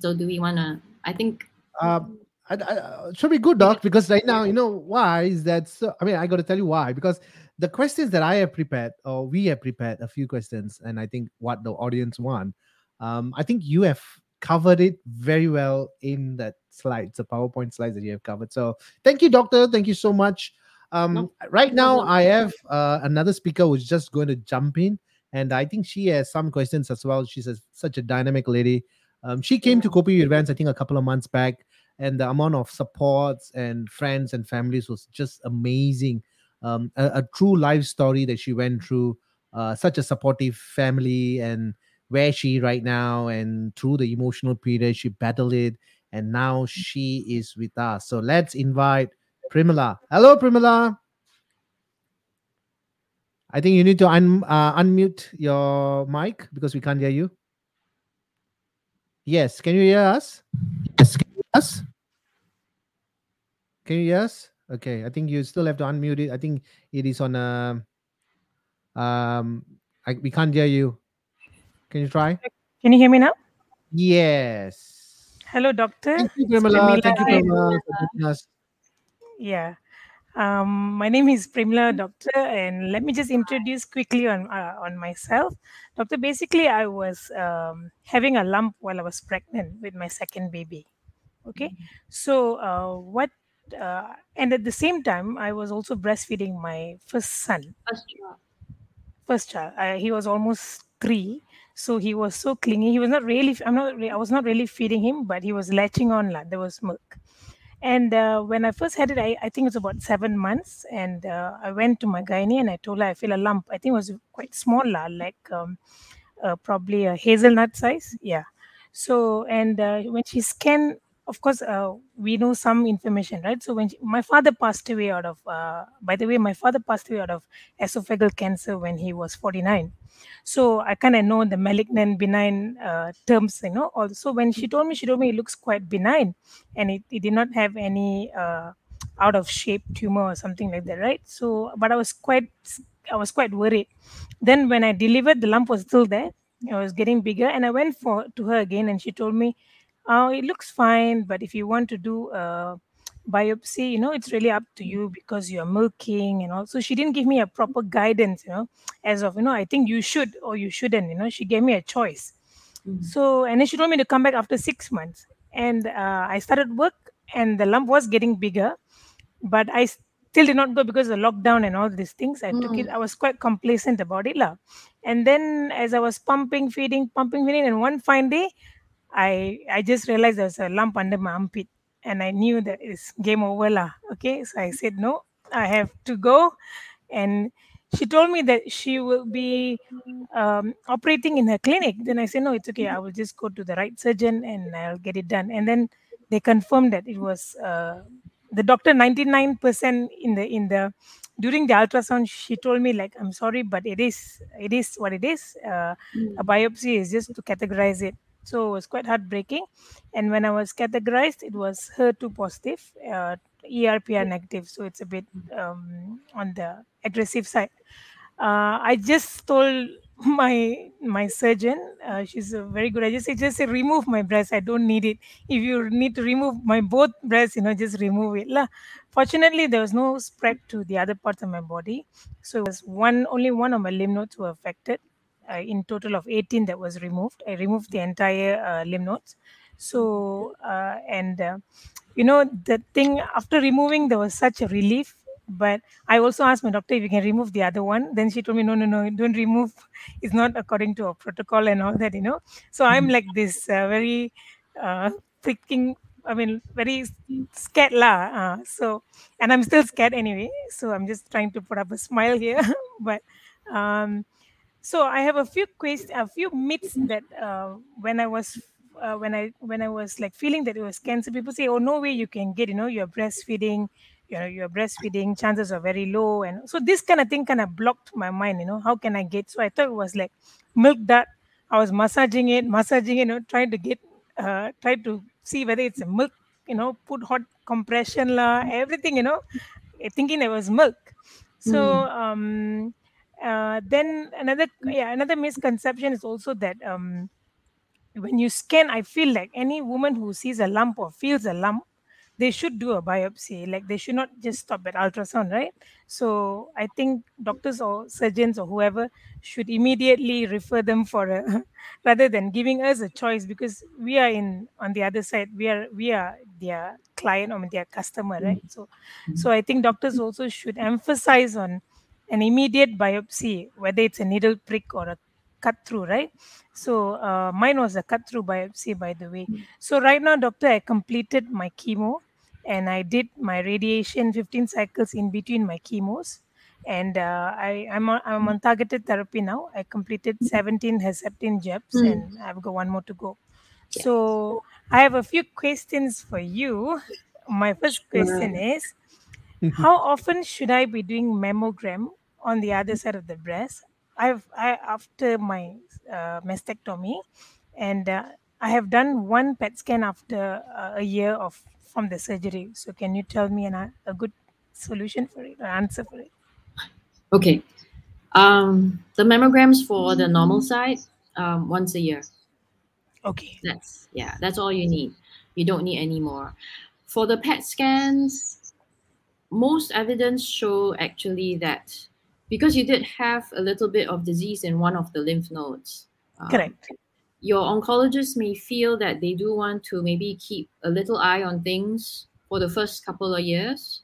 So do we want to? I think. Um, I, I, it should be good, Doc, because right now, you know why is that? So, I mean, I got to tell you why because the questions that I have prepared, or we have prepared a few questions, and I think what the audience want, um, I think you have covered it very well in that slides, the PowerPoint slides that you have covered. So thank you, Doctor. Thank you so much. Um, No right now, problem. I have uh, another speaker who's just going to jump in, and I think she has some questions as well. She's a, such a dynamic lady. Um, she came to Kopi events, I think, a couple of months back, and the amount of supports and friends and families was just amazing. Um, a, a true life story that she went through. Uh, such a supportive family, and where she right now, and through the emotional period, she battled it, and now she is with us. So let's invite Primala. Hello, Primala. I think you need to un- uh, unmute your mic because we can't hear you. Yes, can you hear us? Yes, can you hear us? Can you hear us? Okay, I think you still have to unmute it. I think it is on a. Um, I, we can't hear you. Can you try? Can you hear me now? Yes. Hello, doctor. Thank you, It's Primala. Thank you. Primala, for us. Yeah. Um, my name is Primala Doctor, and let me just introduce quickly on uh, on myself. Doctor, basically, I was um, having a lump while I was pregnant with my second baby. Okay, so uh, what? Uh, and at the same time, I was also breastfeeding my first son, First job. first child. I, he was almost three, so he was so clingy. He was not really. I'm not. I was not really feeding him, but he was latching on. lah. There was milk. And uh, when I first had it, I, I think it was about seven months. And uh, I went to my gynae and I told her I feel a lump. I think it was quite small, like um, uh, probably a hazelnut size. Yeah. So, and uh, when she scanned of course, uh, we know some information, right? So when she, my father passed away out of, uh, by the way, my father passed away out of esophageal cancer when he was 49. So I kind of know the malignant, benign uh, terms, you know. Also, when she told me, she told me it looks quite benign, and it, it did not have any uh, out of shape tumor or something like that, right? So, but I was quite, I was quite worried. Then when I delivered, the lump was still there. It was getting bigger, and I went for to her again, and she told me, "Oh, it looks fine, but if you want to do a biopsy, you know, it's really up to you because you're milking and also she didn't give me a proper guidance, you know, as of you know, I think you should or you shouldn't, you know, she gave me a choice. Mm. So and then she told me to come back after six months, and uh, I started work, and the lump was getting bigger, but I still did not go because of the lockdown and all these things. I took it. Mm. I was quite complacent about it, lah. And then as I was pumping, feeding, pumping, feeding, and one fine day, I I just realized there was a lump under my armpit, and I knew that it's game over, lah. Okay, so I said no, I have to go, and she told me that she will be um, operating in her clinic. Then I said no, it's okay. I will just go to the right surgeon and I'll get it done. And then they confirmed that it was uh, the doctor 99% in the in the during the ultrasound she told me like i'm sorry but it is it is what it is uh, a Mm. biopsy is just to categorize it so it was quite heartbreaking and when i was categorized it was her2 positive uh, erpr negative so it's a bit um, on the aggressive side uh, I just told <laughs> my my surgeon, uh, she's a very good. I just say, just say, remove my breast. I don't need it. If you need to remove my both breasts, you know, just remove it. lah. Fortunately, there was no spread to the other parts of my body, so it was one only one of my lymph nodes were affected. Uh, in total of 18 that was removed. I removed the entire uh, lymph nodes. So uh, and uh, you know the thing after removing there was such a relief but i also asked my doctor if you can remove the other one. Then she told me no no no don't remove. <laughs> It's not according to our protocol and all that you know. So i'm like this uh, very uh, freaking i mean very scared lah uh, so and i'm still scared anyway. So i'm just trying to put up a smile here <laughs> but um so I have a few questions, a few myths that uh, when I was uh, when I when I was like feeling that it was cancer, people say, "Oh, no way you can get, you know, you're breastfeeding, you know, you're breastfeeding, chances are very low," and so this kind of thing kind of blocked my mind. You know, how can I get? So I thought it was like milk that I was massaging it, massaging it, you know, trying to get, uh, try to see whether it's a milk, you know, put hot compression la, everything, you know, eh, thinking it was milk. So Mm. um, uh, then another yeah another misconception is also that um, when you scan, I feel like any woman who sees a lump or feels a lump, they should do a biopsy. Like they should not just stop at ultrasound, right? So I think doctors or surgeons or whoever should immediately refer them for a <laughs> rather than giving us a choice because we are in on the other side. We are we are their client or their customer, right? So so I think doctors also should emphasize on an immediate biopsy, whether it's a needle prick or a cut through, right? So uh, mine was a cut through biopsy, by the way. So right now, doctor, I completed my chemo and I did my radiation 15 cycles in between my chemos. And uh, I, I'm, on, I'm on targeted therapy now. I completed 17 Herceptin jabs Mm. and I've got one more to go. Yeah. So I have a few questions for you. My first question is how often should I be doing mammogram on the other side of the breast? I've I after my uh, mastectomy, and uh, I have done one PET scan after uh, a year of from the surgery. So can you tell me an, a good solution for it, or answer for it? Okay. Um, the mammograms for the normal side, um, once a year. Okay. That's yeah, that's all you need. You don't need any more. For the PET scans, most evidence show actually that because you did have a little bit of disease in one of the lymph nodes. um, Correct. Your oncologist may feel that they do want to maybe keep a little eye on things for the first couple of years.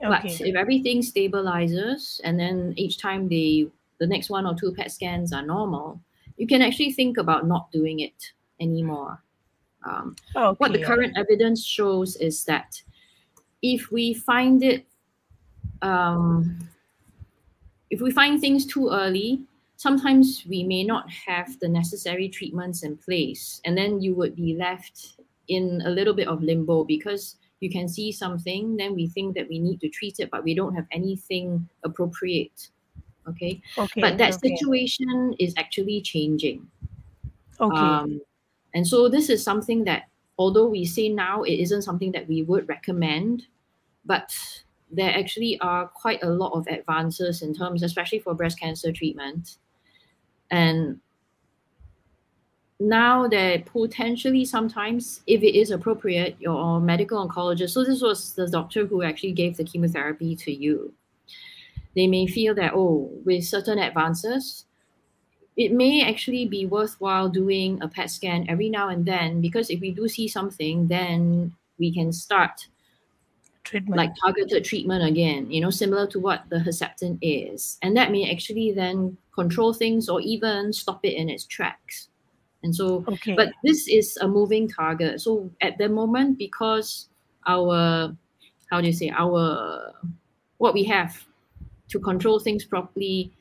But if everything stabilizes and then each time they the next one or two PET scans are normal, you can actually think about not doing it anymore. Um, Okay. what the current evidence shows is that if we find it um, if we find things too early sometimes we may not have the necessary treatments in place and then you would be left in a little bit of limbo because you can see something, then we think that we need to treat it, but we don't have anything appropriate. Okay. Okay. But that okay. situation is actually changing. Okay. Um, and so this is something that, although we say now it isn't something that we would recommend, but there actually are quite a lot of advances in terms, especially for breast cancer treatment. And now that potentially sometimes, if it is appropriate, your medical oncologist, so this was the doctor who actually gave the chemotherapy to you, they may feel that, oh, with certain advances, it may actually be worthwhile doing a PET scan every now and then because if we do see something, then we can start Treatment. like targeted treatment again, you know, similar to what the Herceptin is. And that may actually then control things or even stop it in its tracks. And so, okay. but this is a moving target. So at the moment, because our, how do you say, our, what we have to control things properly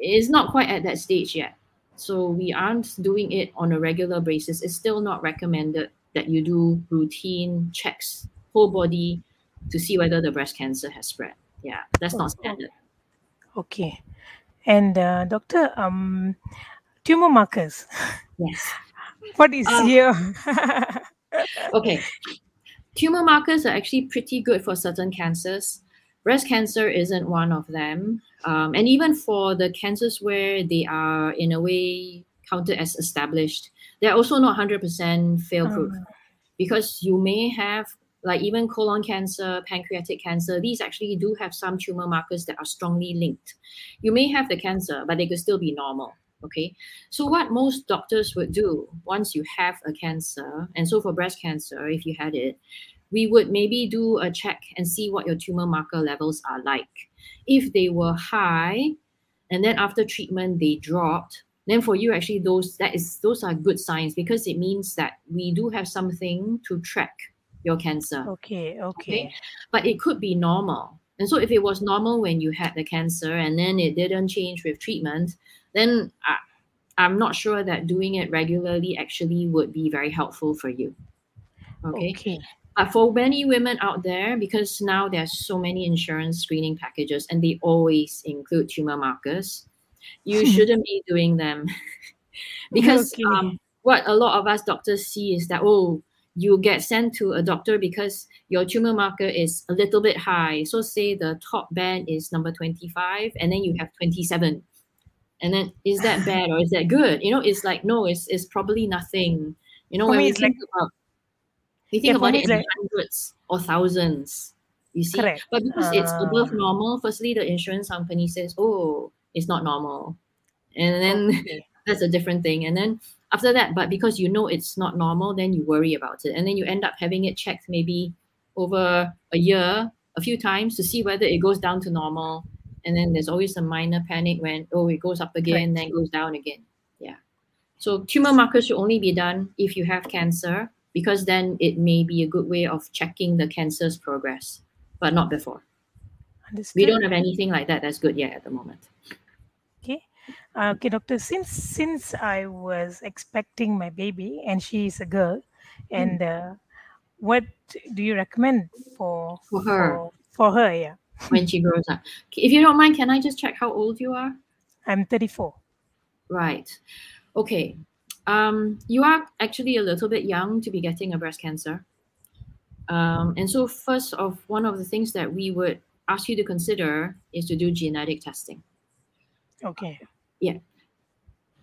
is not quite at that stage yet. So we aren't doing it on a regular basis. It's still not recommended that you do routine checks, whole body, to see whether the breast cancer has spread. Yeah, that's not standard. okay. And uh, doctor, um, tumor markers. Yes. <laughs> What is Um, here? <laughs> Okay. Tumor markers are actually pretty good for certain cancers. Breast cancer isn't one of them. Um, and even for the cancers where they are, in a way, counted as established, they're also not 100% fail proof Um, because you may have, like, even colon cancer, pancreatic cancer, these actually do have some tumor markers that are strongly linked. You may have the cancer, but they could still be normal. Okay. So, what most doctors would do once you have a cancer, and so for breast cancer, if you had it, we would maybe do a check and see what your tumor marker levels are like. If they were high, and then after treatment they dropped, then for you actually those that is those are good signs because it means that we do have something to track your cancer. okay, okay. But it could be normal. And so if it was normal when you had the cancer and then it didn't change with treatment, then I, I'm not sure that doing it regularly actually would be very helpful for you. Okay. Okay. But for many women out there, because now there's so many insurance screening packages and they always include tumor markers, you <laughs> shouldn't be doing them. <laughs> because Okay. um, what a lot of us doctors see is that, oh, you get sent to a doctor because your tumor marker is a little bit high. So say the top band is number 25 and then you have 27. And then is that bad or is that good? You know, it's like, no, it's, it's probably nothing. You know, For when we think about we think Yeah, about it in like- hundreds or thousands. You see, Correct. but because it's above normal, firstly the insurance company says, "Oh, it's not normal," and then Okay. <laughs> that's a different thing. And then after that, but because you know it's not normal, then you worry about it, and then you end up having it checked maybe over a year, a few times to see whether it goes down to normal. And then there's always a minor panic when oh it goes up again, then goes down again. Yeah. So tumor markers should only be done if you have cancer, because then it may be a good way of checking the cancer's progress, but not before. Understood. We don't have anything like that that's good yet at the moment. Okay. Doctor. Since since I was expecting my baby and she is a girl, and uh, what do you recommend for For her. For, for her, yeah. when she grows up. If you don't mind, can I just check how old you are? I'm 34. Right. Okay. Um, you are actually a little bit young to be getting a breast cancer. Um, and so, first of one of the things that we would ask you to consider is to do genetic testing. Okay.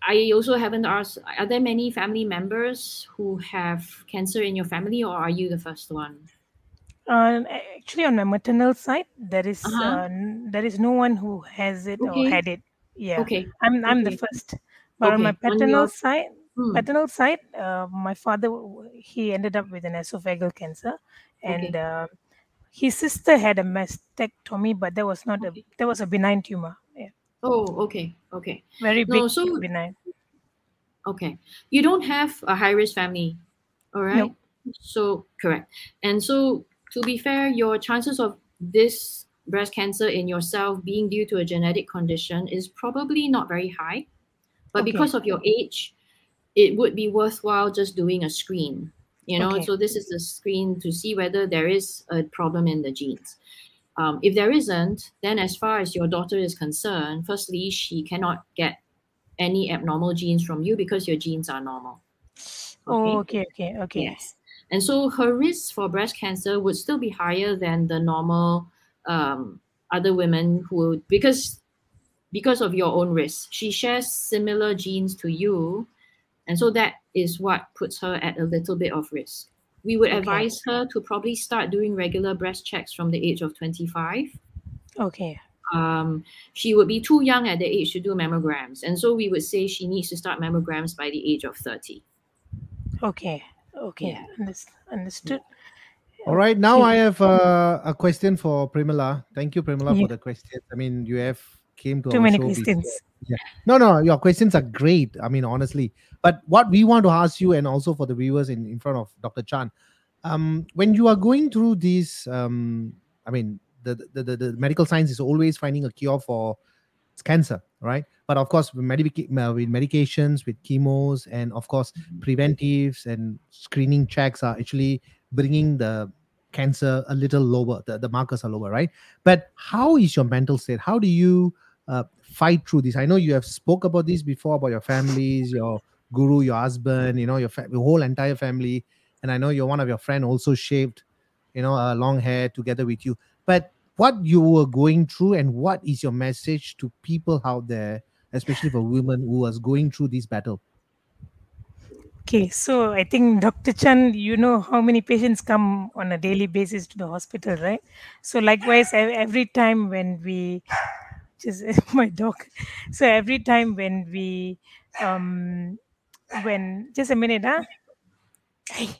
I also haven't asked, are there many family members who have cancer in your family, or are you the first one? Uh, actually, on my maternal side, there is uh-huh. uh, there is no one who has it Okay. or had it. Yeah, Okay. I'm I'm the first. But on my Okay. On paternal your- side, Hmm. paternal side, uh, my father he ended up with an esophageal cancer, and uh, his sister had a mastectomy, but that was not a Okay. that was a benign tumor. Oh, okay. Okay. very No, big so- benign. Okay. You don't have a high risk family. All right. So, correct. And so, to be fair, your chances of this breast cancer in yourself being due to a genetic condition is probably not very high. But Okay. because of your age, it would be worthwhile just doing a screen. You know, Okay. so this is the screen to see whether there is a problem in the genes. Um, if there isn't, then as far as your daughter is concerned, firstly, she cannot get any abnormal genes from you because your genes are normal. Oh, okay, okay, okay. Yes. And so her risk for breast cancer would still be higher than the normal um, other women who because because of your own risk. She shares similar genes to you, and so that is what puts her at a little bit of risk. We would Okay. advise her to probably start doing regular breast checks from the age of 25. Okay. Um, she would be too young at the age to do mammograms, and so we would say she needs to start mammograms by the age of 30. Okay. Okay. Yeah. Unders- understood. All right, now Okay. I have uh, a question for Primala. Thank you, Primala, Yeah. for the question. I mean, you have came to Too many questions. before. Questions. No, no, your questions are great. I mean, honestly. But what we want to ask you, and also for the viewers in, in front of Dr. Chan, um, when you are going through these, um, I mean, the, the, the, the medical science is always finding a cure for cancer, right? But of course, with, medica- uh, with medications, with chemos, and of course, preventives and screening checks are actually bringing the cancer a little lower. The, the markers are lower, right? But how is your mental state? How do you uh, fight through this? I know you have spoke about this before about your families, your guru, your husband, you know, your, fa- your whole entire family, and I know you're one of your friend also shaved, you know, uh, long hair together with you. But what you were going through, and what is your message to people out there, especially for women who was going through this battle? Okay, so I think Dr. Chan, you know how many patients come on a daily basis to the hospital, right? So likewise, every time when we, just <laughs> my dog, so every time when we, um, when just a minute, huh?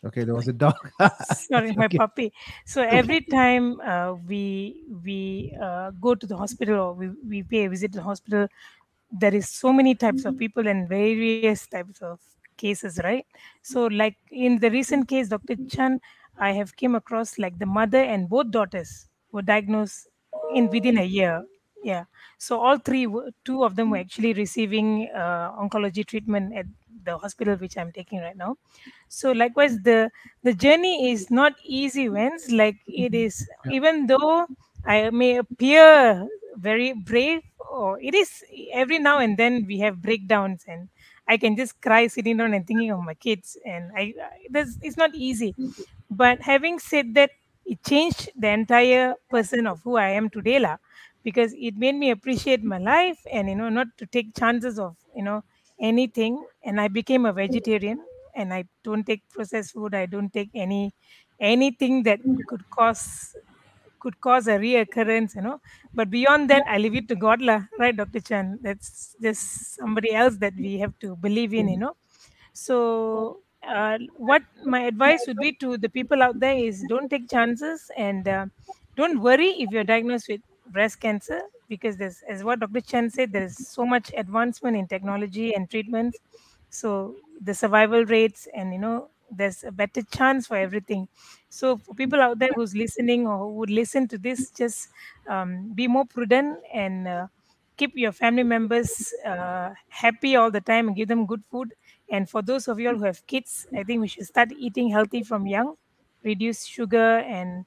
Okay, there was a dog. <laughs> sorry my Okay. puppy so every time uh, we we uh, go to the hospital or we, we pay a visit to the hospital there is so many types of people and various types of cases right so like in the recent case dr chan i have came across like the mother and both daughters were diagnosed in within a year yeah. So all three were, two of them were hmm. actually receiving uh, oncology treatment at the hospital which i'm taking right now. So likewise the the journey is not easy wins like it mm-hmm. is even though i may appear very brave or it is every now and then we have breakdowns and i can just cry sitting down and thinking of my kids and i, I that's it's not easy. Mm-hmm. But having said that it changed the entire person of who i am today la, because it made me appreciate my life and you know not to take chances of you know anything. And i became a vegetarian and i don't take processed food. I don't take any anything that could cause could cause a reoccurrence you know. But beyond that i leave it to god lah right dr chan? That's just somebody else that we have to believe in you know. So uh, what my advice would be to the people out there is don't take chances and uh, don't worry if you're diagnosed with breast cancer because there's as what dr chan said there's so much advancement in technology and treatments. So the survival rates and you know there's a better chance for everything. So for people out there who's listening or who would listen to this just um, be more prudent and uh, keep your family members uh, happy all the time and give them good food. And for those of you all who have kids i think we should start eating healthy from young reduce sugar and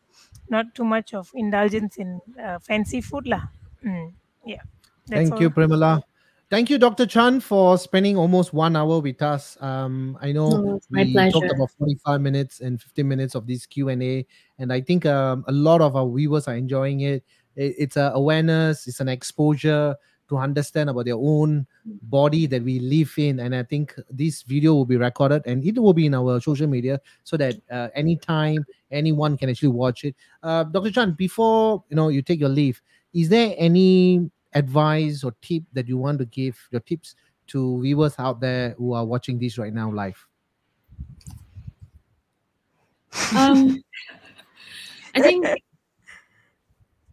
not too much of indulgence in uh, fancy food lah. Mm, yeah that's Thank you, all. Primala. Thank you, Dr. Chan, for spending almost one hour with us. Um, I know No, it's my we talked about 45 minutes and 15 minutes of this Q&A, and I think um, a lot of our viewers are enjoying it. it it's an awareness, it's an exposure to understand about their own body that we live in. And I think this video will be recorded and it will be in our social media so that uh, anytime anyone can actually watch it. Uh, Dr. Chan, before you know you take your leave, is there any advice or tip that you want to give your tips to viewers out there who are watching this right now live? Um, I think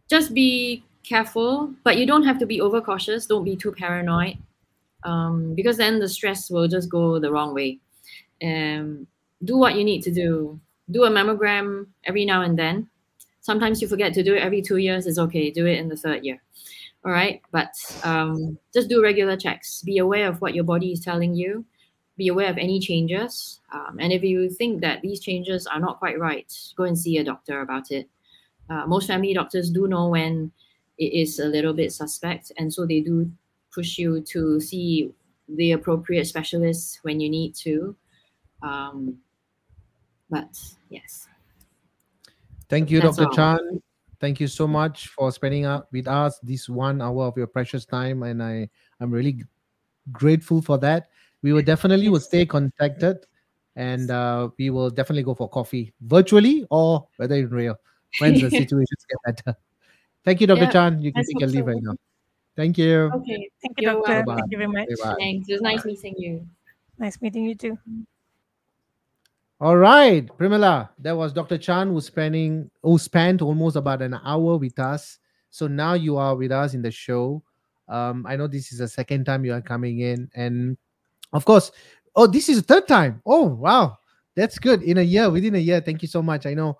just be careful, but you don't have to be overcautious. Don't be too paranoid, um, because then the stress will just go the wrong way. Um, do what you need to do. Do a mammogram every now and then. Sometimes you forget to do it every two years. It's okay. Do it in the third year. All right, but um, just do regular checks. Be aware of what your body is telling you. be aware of any changes. Um, and if you think that these changes are not quite right, go and see a doctor about it. Uh, most family doctors do know when it is a little bit suspect, and so they do push you to see the appropriate specialists when you need to. Um, but yes. Thank you, That's Dr. all. Chan. Thank you so much for spending up with us this one hour of your precious time, and I I'm really grateful for that. We will definitely will stay contacted, and uh, we will definitely go for coffee virtually or whether in real when the <laughs> situations get better. Thank you, Dr. Yeah, Chan. You can let's take hope your leave so. right now. Thank you. Okay. Thank you, You're doctor. Thank you very much. Bye-bye. Thanks. It was nice meeting you. Nice meeting you too. All right, Primala, that was Dr. Chan who spending who spent almost about an hour with us. So now you are with us in the show. Um, I know this is the second time you are coming in, and of course, oh, this is the third time. Oh, wow, that's good. In a year, within a year. Thank you so much. I know.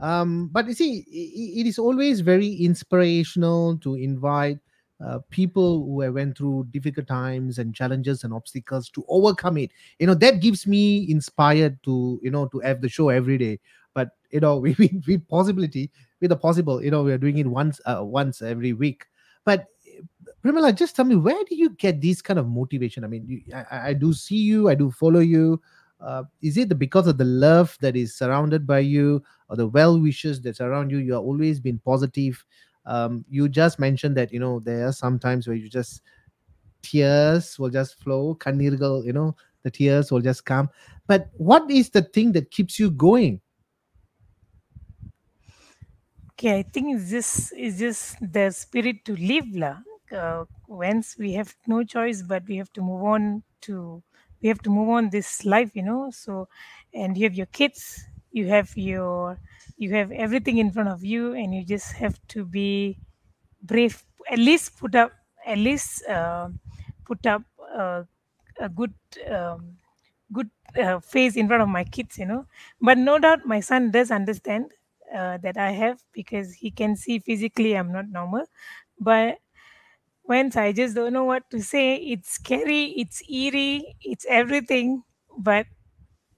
Um, but you see, i- i- it is always very inspirational to invite uh, people who have went through difficult times and challenges and obstacles to overcome it. You know that gives me inspired to you know to have the show every day. But you know <laughs> we with, with possibility with the possible you know we are doing it once uh, once every week. But Primala, just tell me where do you get this kind of motivation? I mean you, I, I- I do see you i do follow you. Uh, is it because of the love that is surrounded by you or the well wishes that surround you you have always been positive um, you just mentioned that you know there are some times where you just tears will just flow kannirgal you know the tears will just come but what is the thing that keeps you going Okay, I think it's just it's just the spirit to live lah. Uh, once we have no choice, but we have to move on to we have to move on this life, you know. So, and you have your kids, you have your you have everything in front of you, and you just have to be brave. At least put up at least uh, put up uh, a good um, good uh, face in front of my kids, you know. But no doubt my son does understand uh, that I have because he can see physically I'm not normal. But once I just don't know what to say, it's scary, it's eerie, it's everything. But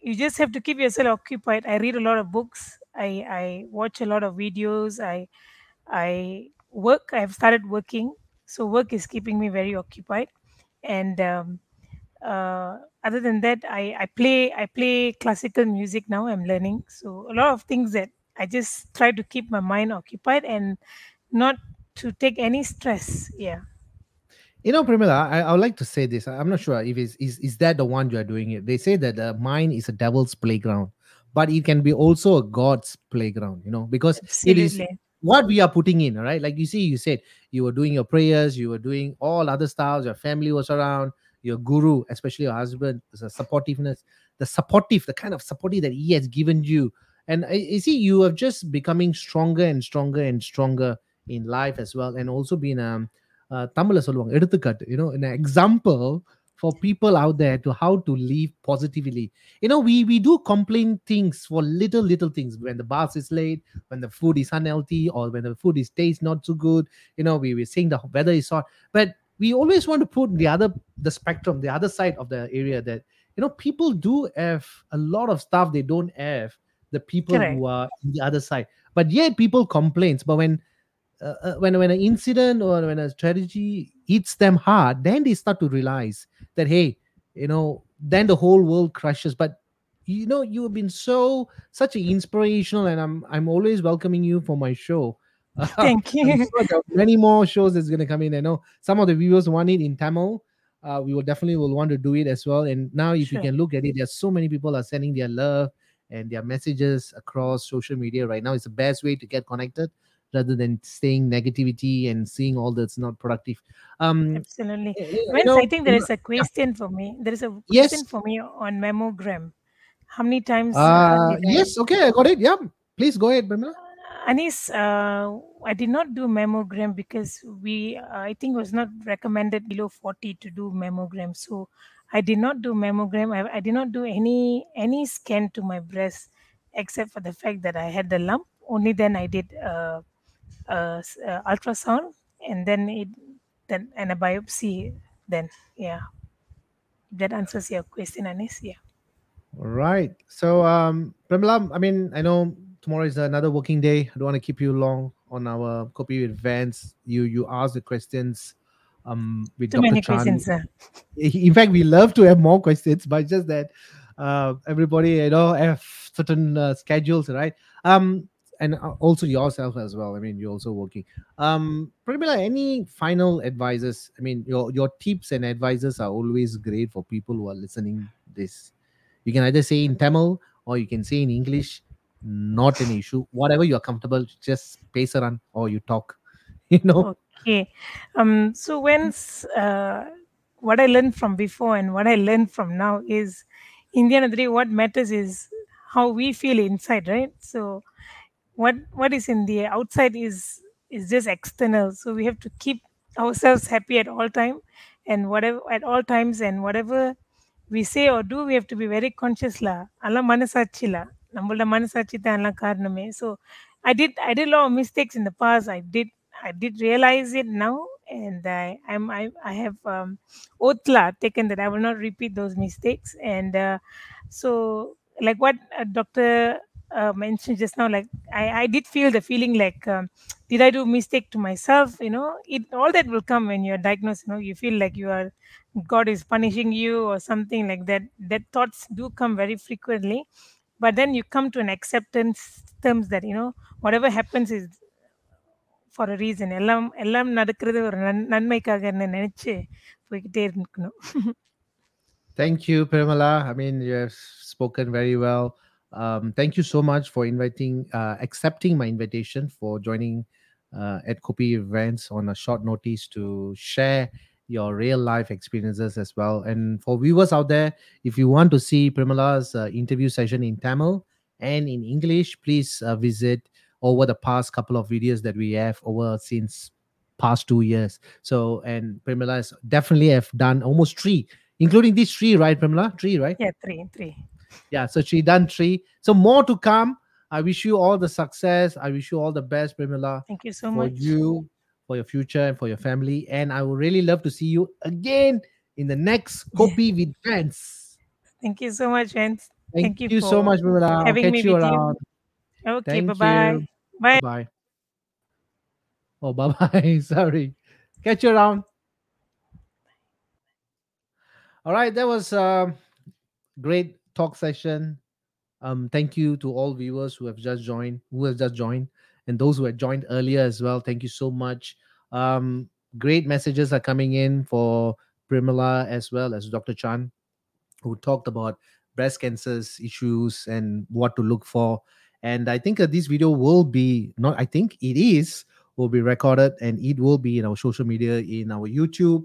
you just have to keep yourself occupied. I read a lot of books. I, I watch a lot of videos. I I work. I've started working, so work is keeping me very occupied. And um, uh, other than that, I, I play I play classical music now. I'm learning, so a lot of things that I just try to keep my mind occupied and not to take any stress. Yeah. You know Primala, I, I would like to say this. I'm not sure if it's is, is that the one you are doing it. They say that the mind is a devil's playground but it can be also a god's playground you know because it is what we are putting in all right like you see you said you were doing your prayers you were doing all other stuff your family was around your guru especially your husband the supportiveness the supportive the kind of supportive that he has given you. And you see you have just becoming stronger and stronger and stronger in life as well and also been um தமிழ்ல சொல்லுவாங்க எடுத்துக்காட்டு you know an example for people out there to how to live positively you know we we do complain things for little little things when the bus is late when the food is unhealthy or when the food is taste not so good you know we were saying the weather is hot but we always want to put the other the spectrum the other side of the area that you know people do have a lot of stuff they don't have the people Correct. who are in the other side but yet people complains but when uh, uh, when when an incident or when a strategy hits them hard then they start to realize that hey you know then the whole world crushes. But you know you have been so such an inspirational and i'm i'm always welcoming you for my show. <laughs> Thank you. sure many more shows is going to come in. I know some of the viewers want it in tamil. Uh, we will definitely will want to do it as well. And now if you can look at it there's so many people are sending their love and their messages across social media right now. It's the best way to get connected rather than staying negativity and seeing all that's not productive um Absolutely. y- you Vance, know I think there is a question for me. There is a Yes. question for me on mammogram. How many times? Uh, uh yes okay i got it yeah please go ahead Brahma. Anis, uh, I did not do mammogram because we, uh, I think, was not recommended below forty to do mammogram. So I did not do mammogram. I, I did not do any any scan to my breast, except for the fact that I had the lump. Only then I did uh, ultrasound, and then it then and a biopsy. Then yeah. that answers your question, Anis. Yeah. All right. So, um, Premila, I mean, I know tomorrow is another working day. I don't want to keep you long on our Coffee with Vance You you ask the questions um with Too Dr. many Chan. questions, sir. in fact we love to have more questions but just that uh, everybody you know have certain uh, schedules right um and uh, also yourself as well i mean you're also working um Pramila, any final advices i mean your your tips and advices are always great for people who are listening this you can either say in tamil or you can say in english not an issue whatever you're comfortable just pace around or you talk <laughs> you know Okay. Um. So when's uh, what I learned from before and what I learned from now is, in the end of the day, what matters is how we feel inside, right? So what what is in the outside is is just external so we have to keep ourselves happy at all time and whatever at all times and whatever we say or do we have to be very conscious la alla மனசாட்சி la நம்மளோட மனசாட்சி தான் எல்லாம் காரணமே so i did i did a lot of mistakes in the past i did i did realize it now and i i'm i, I have um, oath la taken that i will not repeat those mistakes and uh, so like what uh, dr uh, mentioned just now, like I, I did feel the feeling like, um, did I do mistake to myself? You know, it all that will come when you're diagnosed. You know, you feel like you are God is punishing you or something like that. That thoughts do come very frequently, but then you come to an acceptance terms that you know whatever happens is for a reason. எல்லாம் எல்லாம் நடக்கிறது ஒரு நன் நன்மைக்காக நினைச்சு போய்கிட்டே இருக்கணும் <laughs> Thank you, Pramila. I mean, you have spoken very well. Um, thank you so much for inviting, uh, accepting my invitation for joining uh, at Coffee with Vance on a short notice to share your real life experiences as well. And for viewers out there, if you want to see Pramila's uh, interview session in Tamil and in English, please uh, visit over the past couple of videos that we have over since past two years. So, and Pramila has definitely have done almost three including these three, right, Pramila? Three, right? yeah three three Yeah. So she done three. So more to come. I wish you all the success. I wish you all the best, Pramila, thank you so for much you, for your future, and for your family. And I would really love to see you again in the next Coffee with Vance. thank you so much Vince. Thank, Thank you, you so for much, Pramila. I'll having catch me you with you. around. okay bye-bye you. Bye. Bye. Oh, <laughs> bye bye. Sorry. Catch you around. All right, that was a great talk session. Um, thank you to all viewers who have just joined, who have just joined, and those who had joined earlier as well. Thank you so much. Um, great messages are coming in for Primala as well as Dr. Chan, who talked about breast cancers issues and what to look for. And I think that this video will be not. I think it is will be recorded and it will be in our social media, in our YouTube,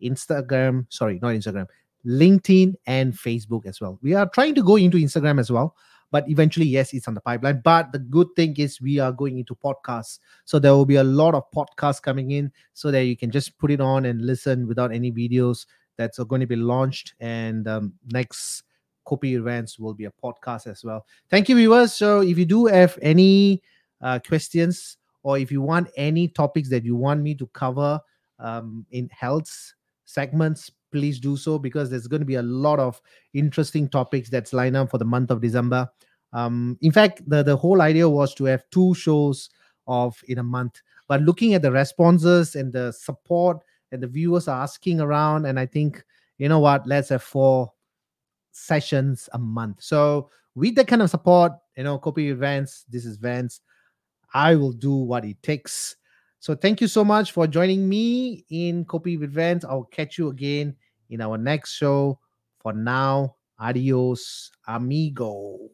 Instagram. Sorry, not Instagram. LinkedIn and Facebook as well. We are trying to go into Instagram as well, but eventually, yes, it's on the pipeline. But the good thing is we are going into podcasts. So there will be a lot of podcasts coming in so that you can just put it on and listen without any videos that's going to be launched. And um, next Coffee with Vance will be a podcast as well. Thank you, viewers. So if you do have any uh, questions or if you want any topics that you want me to cover um, in health segments, please do so because there's going to be a lot of interesting topics that's lined up for the month of December. Um, in fact, the, the whole idea was to have two shows of in a month. But looking at the responses and the support and the viewers are asking around, and I think you know what, let's have four sessions a month. So with that kind of support, you know, Coffee with Vance, this is Vance. I will do what it takes. So thank you so much for joining me in Coffee with Vance. I'll catch you again in our next show. For now, adios, amigo.